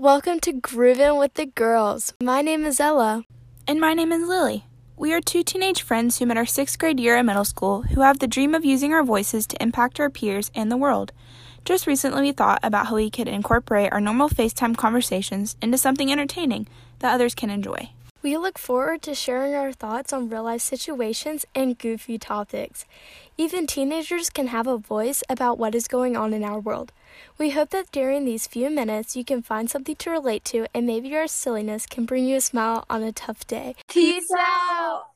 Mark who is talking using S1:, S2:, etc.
S1: Welcome to Groovin' with the Girls. My name is Ella.
S2: And my name is Lily. We are two teenage friends who met our sixth grade year at middle school who have the dream of using our voices to impact our peers and the world. Just recently, we thought about how we could incorporate our normal FaceTime conversations into something entertaining that others can enjoy.
S1: We look forward to sharing our thoughts on real life situations and goofy topics. Even teenagers can have a voice about what is going on in our world. We hope that during these few minutes you can find something to relate to and maybe our silliness can bring you a smile on a tough day.
S3: Peace out!